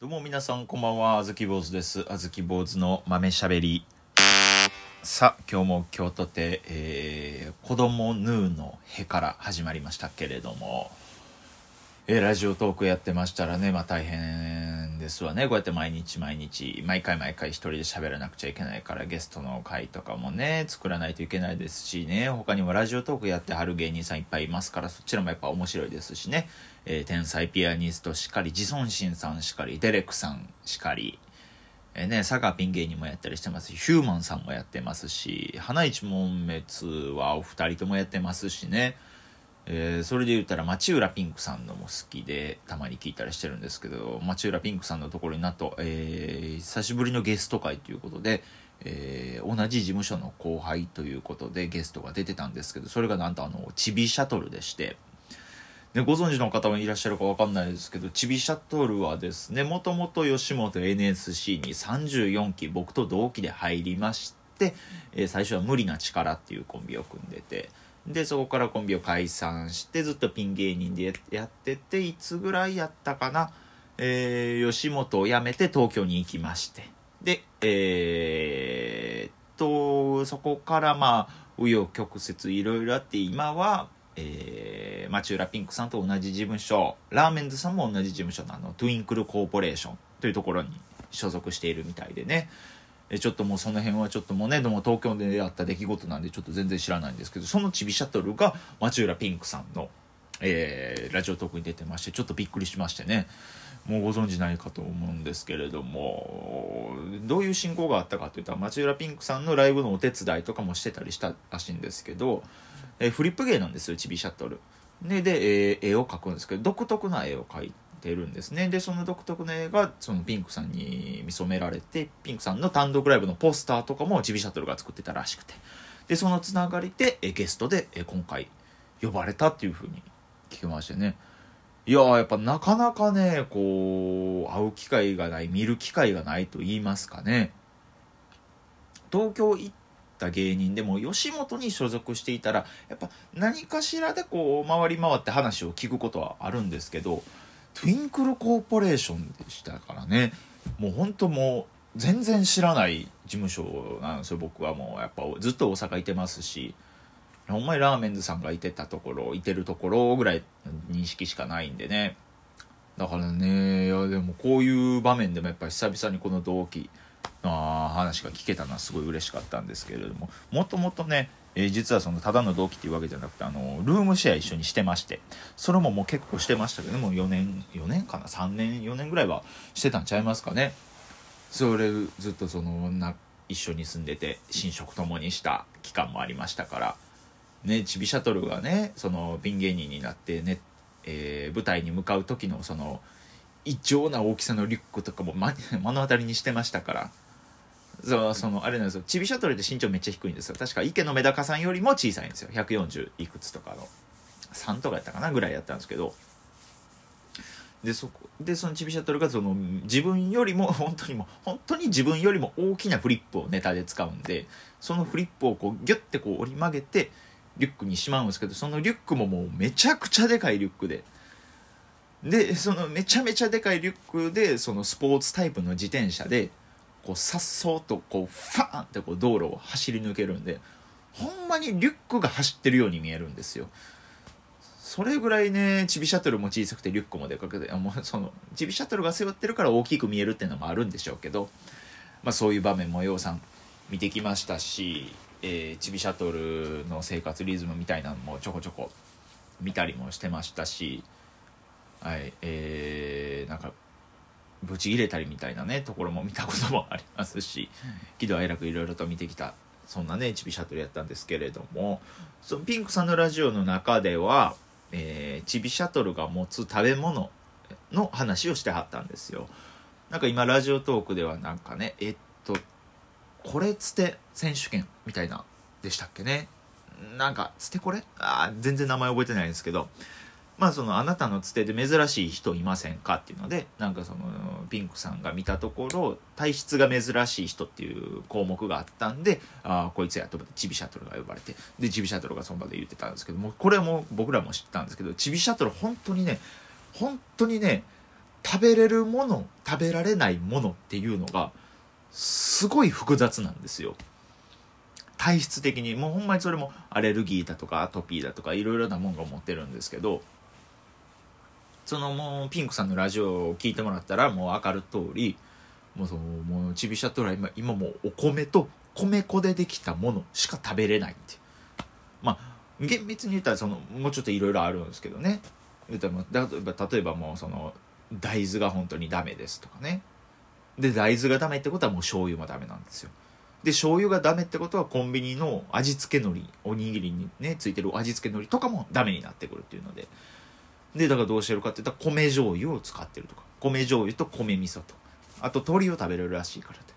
どうも皆さんこんばんは、あずき坊主です。あずき坊主の豆しゃべり。さあ、今日も京都で、えー、子供ヌーのへから始まりましたけれども、えー、ラジオトークやってましたらね、まあ大変ですわね。こうやって毎日毎日、毎回毎回一人で喋らなくちゃいけないから、ゲストの回とかもね、作らないといけないですしね、他にもラジオトークやってはる芸人さんいっぱいいますから、そちらもやっぱ面白いですしね。えー、天才ピアニストしかり、自尊心さんしかり、デレクさんしかり、えー、ね、佐賀ピン芸人もやったりしてますし、ヒューマンさんもやってますし、花一門滅はお二人ともやってますしね、えー、それで言ったら町浦ピンクさんのも好きでたまに聞いたりしてるんですけど町浦ピンクさんのところになと、えー、久しぶりのゲスト会ということで、えー、同じ事務所の後輩ということでゲストが出てたんですけどそれがなんとあのチビシャトルでしてでご存知の方もいらっしゃるか分かんないですけどチビシャトルはですねもともと吉本 NSC に34期僕と同期で入りまして、え、最初は無理な力っていうコンビを組んでて。でそこからコンビを解散してずっとピン芸人でやってていつぐらいやったかな、えー、吉本を辞めて東京に行きまして。でえー、っとそこからまあ紆余曲折いろいろあって今はえー、町浦ピンクさんと同じ事務所ラーメンズさんも同じ事務所のあのトゥインクルコーポレーションというところに所属しているみたいでね。えちょっともうその辺はちょっともうねでも東京であった出来事なんでちょっと全然知らないんですけどそのちびシャトルが町浦ピンクさんの、えー、ラジオトークに出てましてちょっとびっくりしましてねもうご存知ないかと思うんですけれどもどういう進行があったかというと町浦ピンクさんのライブのお手伝いとかもしてたりしたらしいんですけど、えー、フリップ芸なんですよちびシャトル。でで、えー、絵を描くんですけど独特な絵を描いて。てるんですね。でその独特の絵がそのピンクさんに見初められてピンクさんの単独ライブのポスターとかもジビシャトルが作ってたらしくて。でそのつながりでゲストで今回呼ばれたっていうふうに聞きましてね。いややっぱなかなかねこう会う機会がない見る機会がないと言いますかね。東京行った芸人でも吉本に所属していたらやっぱ何かしらでこう回り回って話を聞くことはあるんですけどトゥインクルコーポレーションでしたからね。もう本当もう全然知らない事務所なんですよ僕はもう。やっぱずっと大阪いてますし。ほんまにラーメンズさんがいてたところいてるところぐらい認識しかないんでね。だからねいやでもこういう場面でもやっぱ久々にこの同期の話が聞けたのはすごい嬉しかったんですけれどももともとねえー、実はそのただの同期っていうわけじゃなくてあのルームシェア一緒にしてましてそれももう結構してましたけどもう4年4年かな3年4年ぐらいはしてたんちゃいますかね。それずっとそのな一緒に住んでて寝食ともにした期間もありましたから。ねちびシャトルがねそのピン芸人になってね、えー、舞台に向かう時のその異常な大きさのリュックとかも 目の当たりにしてましたから。そうそのあれなんですよ。ちびシャトルって身長めっちゃ低いんですよ。確か池のメダカさんよりも小さいんですよ。140いくつとかの。3とかやったかなぐらいやったんですけど。でそこでそのちびシャトルがその自分よりも 本当にも本当に自分よりも大きなフリップをネタで使うんでそのフリップをこうギュッてこう折り曲げてリュックにしまうんですけどそのリュックももうめちゃくちゃでかいリュックで。でそのめちゃめちゃでかいリュックでそのスポーツタイプの自転車でこうさっそうとこうファーンってこう道路を走り抜けるんでほんまにリュックが走ってるように見えるんですよ。それぐらいねちびシャトルも小さくてリュックもでかくてもうそのちびシャトルが背負ってるから大きく見えるっていうのもあるんでしょうけど、まあ、そういう場面もようさん見てきましたし、えー、ちびシャトルの生活リズムみたいなのもちょこちょこ見たりもしてましたしはいえー、なんかブチ切れたりみたいなねところも見たこともありますし喜怒哀楽いろいろと見てきたそんなねチビシャトルやったんですけれどもそのピンクさんのラジオの中では、えー、チビシャトルが持つ食べ物の話をしてはったんですよ。なんか今ラジオトークではなんかねえっとこれつて選手権みたいなでしたっけね？なんかつてこれ？あ全然名前覚えてないんですけどまあそのあなたのつてで珍しい人いませんかっていうのでなんかそのピンクさんが見たところ体質が珍しい人っていう項目があったんでああこいつやと思ってチビシャトルが呼ばれてでチビシャトルがその場で言ってたんですけどもこれも僕らも知ったんですけどチビシャトル本当にね本当にね食べれるもの食べられないものっていうのがすごい複雑なんですよ。体質的にもうほんまにそれもアレルギーだとかアトピーだとかいろいろなもんが持ってるんですけどそのもうピンクさんのラジオを聞いてもらったらもう分かる通りもうそのもうちびしゃとら今今もうお米と米粉でできたものしか食べれないって。まあ厳密に言ったらそのもうちょっといろいろあるんですけどね。例えば例えばもうその大豆が本当にダメですとかね。で大豆がダメってことはもう醤油もダメなんですよ。で醤油がダメってことはコンビニの味付け海苔おにぎりにねついてる味付け海苔とかもダメになってくるっていうので。でだからどうしてるかって言ったら米醤油を使ってるとか。米醤油と米味噌と。あと鶏を食べれるらしいからって。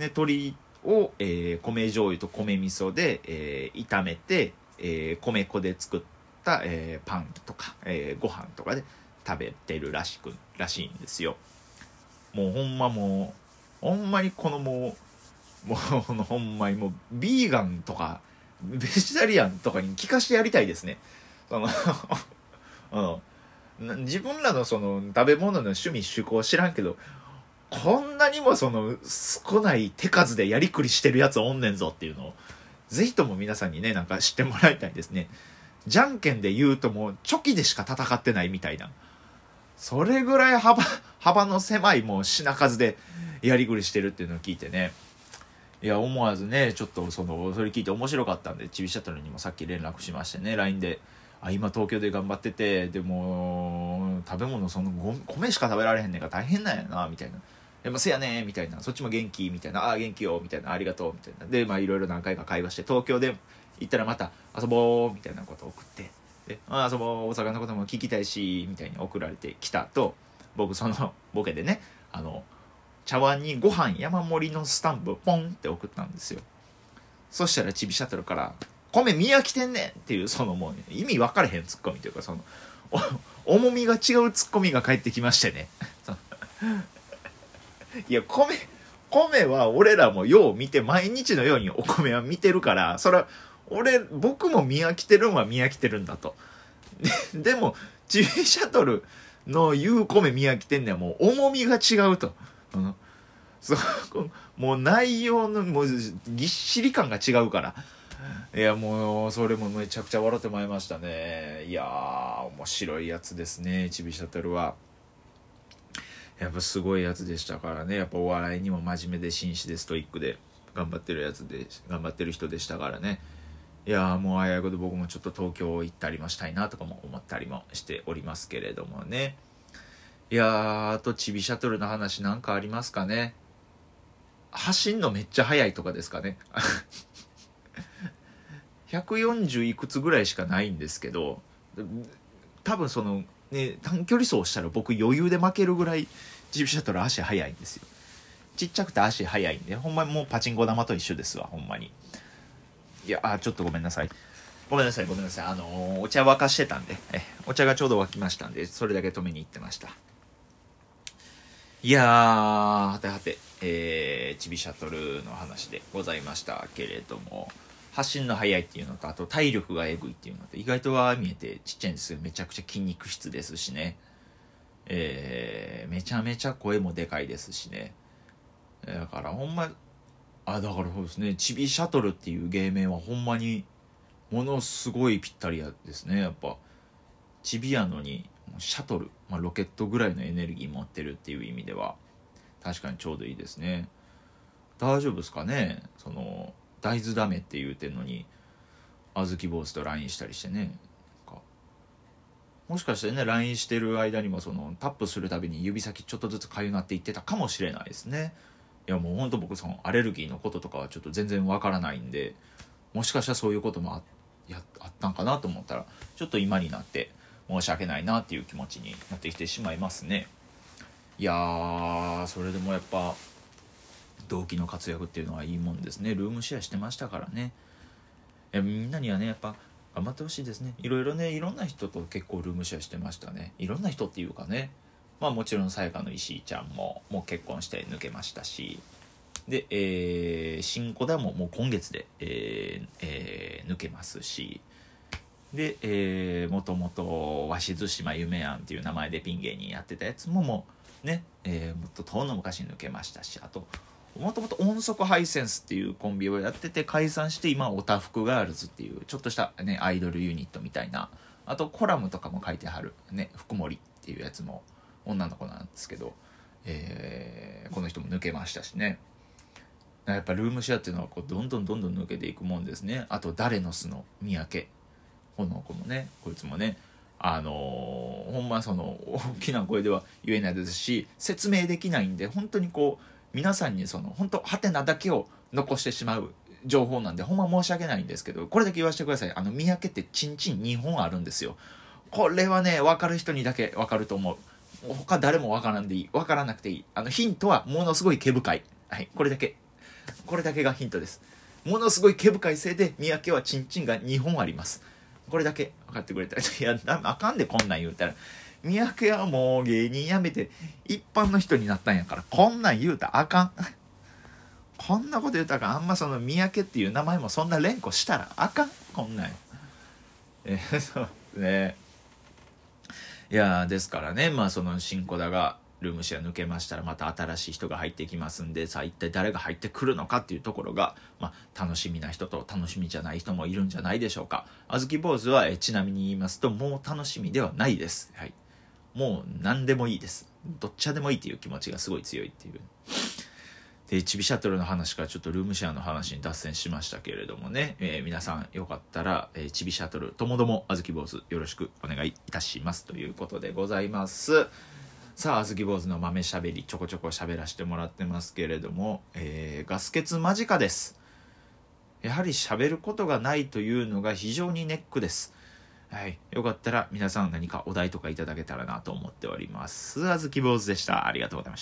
で鶏を、えー、米醤油と米味噌で、えー、炒めて、えー、米粉で作った、えー、パンとか、えー、ご飯とかで食べてるらしくらしいんですよ。もうほんまもうほんまにこのもうもうほんまにもうビーガンとかベジタリアンとかに聞かしてやりたいですね。その自分らのその食べ物の趣味趣向知らんけどこんなにもその少ない手数でやりくりしてるやつおんねんぞっていうのをぜひとも皆さんにねなんか知ってもらいたいですね。じゃんけんで言うともうチョキでしか戦ってないみたいな。それぐらい幅幅の狭いもう品数でやりくりしてるっていうのを聞いてね。いや思わずねちょっとそのそれ聞いて面白かったんでちびシャトルにもさっき連絡しましてね LINE で「あ今東京で頑張っててでも食べ物その米しか食べられへんねんから大変なんやな」みたいな「でもせやねみたいな「そっちも元気?」みたいな「ああ元気よ」みたいな「ありがとう」みたいな。でまあいろいろ何回か会話して東京で行ったらまた遊ぼうみたいなことを送って。で、あ、あ遊ぼう大阪のことも聞きたいしみたいに送られてきたと僕そのボケでねあの「茶碗にご飯山盛りのスタンプポンって送ったんですよ。そしたらちびシャトルから「米見飽きてんねん!」っていうそのもう、ね、意味分かれへんツッコミというかその重みが違うツッコミが返ってきましてね いや米米は俺らもよう見て毎日のようにお米は見てるからそれは俺僕も見飽きてるんは見飽きてるんだと でもちびシャトルの言う米見飽きてんねんもう重みが違うと。うん、そもう内容のもうぎっしり感が違うからいやもうそれもめちゃくちゃ笑ってまいりましたね。いやー面白いやつですねちびしゃトルは。やっぱすごいやつでしたからね。やっぱお笑いにも真面目で紳士でストイックで頑張ってるやつで頑張ってる人でしたからね。いやもうあやこと僕もちょっと東京行ったりもしたいなとかも思ったりもしておりますけれどもね。いやあとちびシャトルの話なんかありますかね？走んのめっちゃ速いとかですかね？140いくつぐらいしかないんですけど多分そのね短距離走したら僕余裕で負けるぐらいちびシャトル足速いんですよ。ちっちゃくて足速いんでほんまにもうパチンコ玉と一緒ですわほんまに。いやあちょっとごめんなさい。ごめんなさいごめんなさい。あのー、お茶沸かしてたんで。えお茶がちょうど沸きましたんでそれだけ止めに行ってました。いやー、はてはて、えー、ちびシャトルの話でございましたけれども、発信の速いっていうのと、あと体力がえぐいっていうのと、意外とは見えてちっちゃいんですよ。めちゃくちゃ筋肉質ですしね。えー、めちゃめちゃ声もでかいですしね。だからほんま、あ、だからそうですね、ちびシャトルっていう芸名はほんまに、ものすごいぴったりですね、やっぱ。ちびやのに、シャトル、まあ、ロケットぐらいのエネルギー持ってるっていう意味では確かにちょうどいいですね大丈夫ですかね？その大豆ダメって言うてんのに小豆坊主と LINE したりしてね。もしかしてね LINE してる間にもそのタップするたびに指先ちょっとずつかゆなっていってたかもしれないですね。いやもうほんと僕そのアレルギーのこととかはちょっと全然わからないんでもしかしたらそういうこともあやあったんかなと思ったらちょっと今になって申し訳ないなっていう気持ちになってきてしまいますね。いやーそれでもやっぱ同期の活躍っていうのはいいもんですね。ルームシェアしてましたからね。いみんなにはねやっぱ頑張ってほしいですね。いろいろねいろんな人と結構ルームシェアしてましたね。いろんな人っていうかね。まあもちろんさやかの石井ちゃんももう結婚して抜けましたし。で、えー、新子だももう今月で、えーえー、抜けますし。で、えー、もともと鷲津島夢やんっていう名前でピン芸人やってたやつももうね、えーもっと遠の昔に抜けましたし。あともともと音速ハイセンスっていうコンビをやってて解散して今オタフクガールズっていうちょっとしたねアイドルユニットみたいな。あとコラムとかも書いてはるね福森っていうやつも女の子なんですけど、えーこの人も抜けましたしね。やっぱルームシェアっていうのはこうどんどんどんどん抜けていくもんですね。あと誰の巣の三宅。この子もねこいつもねあのーほんまその大きな声では言えないですし説明できないんで本当にこう皆さんにその本当ハテナだけを残してしまう情報なんでほんま申し訳ないんですけどこれだけ言わせてください。あの三宅ってチンチン2本あるんですよ。これはね分かる人にだけ分かると思う。他誰も分からんでいい。分からなくていい。あのヒントはものすごい毛深い。はい。これだけ。これだけがヒントです。ものすごい毛深いせいで三宅はチンチンが2本あります。これだけ分かってくれたらいやあかんでこんなん言うたら。三宅はもう芸人辞めて一般の人になったんやからこんなん言うたらあかん。こんなこと言うたらあん。あんまその三宅っていう名前もそんな連呼したらあかん。こんなん。えーそう。ね。いやですからね。まあその新子だがルームシェア抜けましたらまた新しい人が入ってきますんでさあ一体誰が入ってくるのかっていうところが、まあ、楽しみな人と楽しみじゃない人もいるんじゃないでしょうか。あずき坊主はえちなみに言いますともう楽しみではないです、はい、もう何でもいいです。どっちでもいいっていう気持ちがすごい強いっていう。でチビシャトルの話からちょっとルームシェアの話に脱線しましたけれどもね、えー皆さんよかったら、えーチビシャトルともどもあずき坊主よろしくお願いいたします。ということでございます。さああずき坊主の豆しゃべりちょこちょこ喋らせてもらってますけれども、えーガス欠間近です。やはり喋ることがないというのが非常にネックです。はい。よかったら皆さん何かお題とかいただけたらなと思っております。あずき坊主でした。ありがとうございました。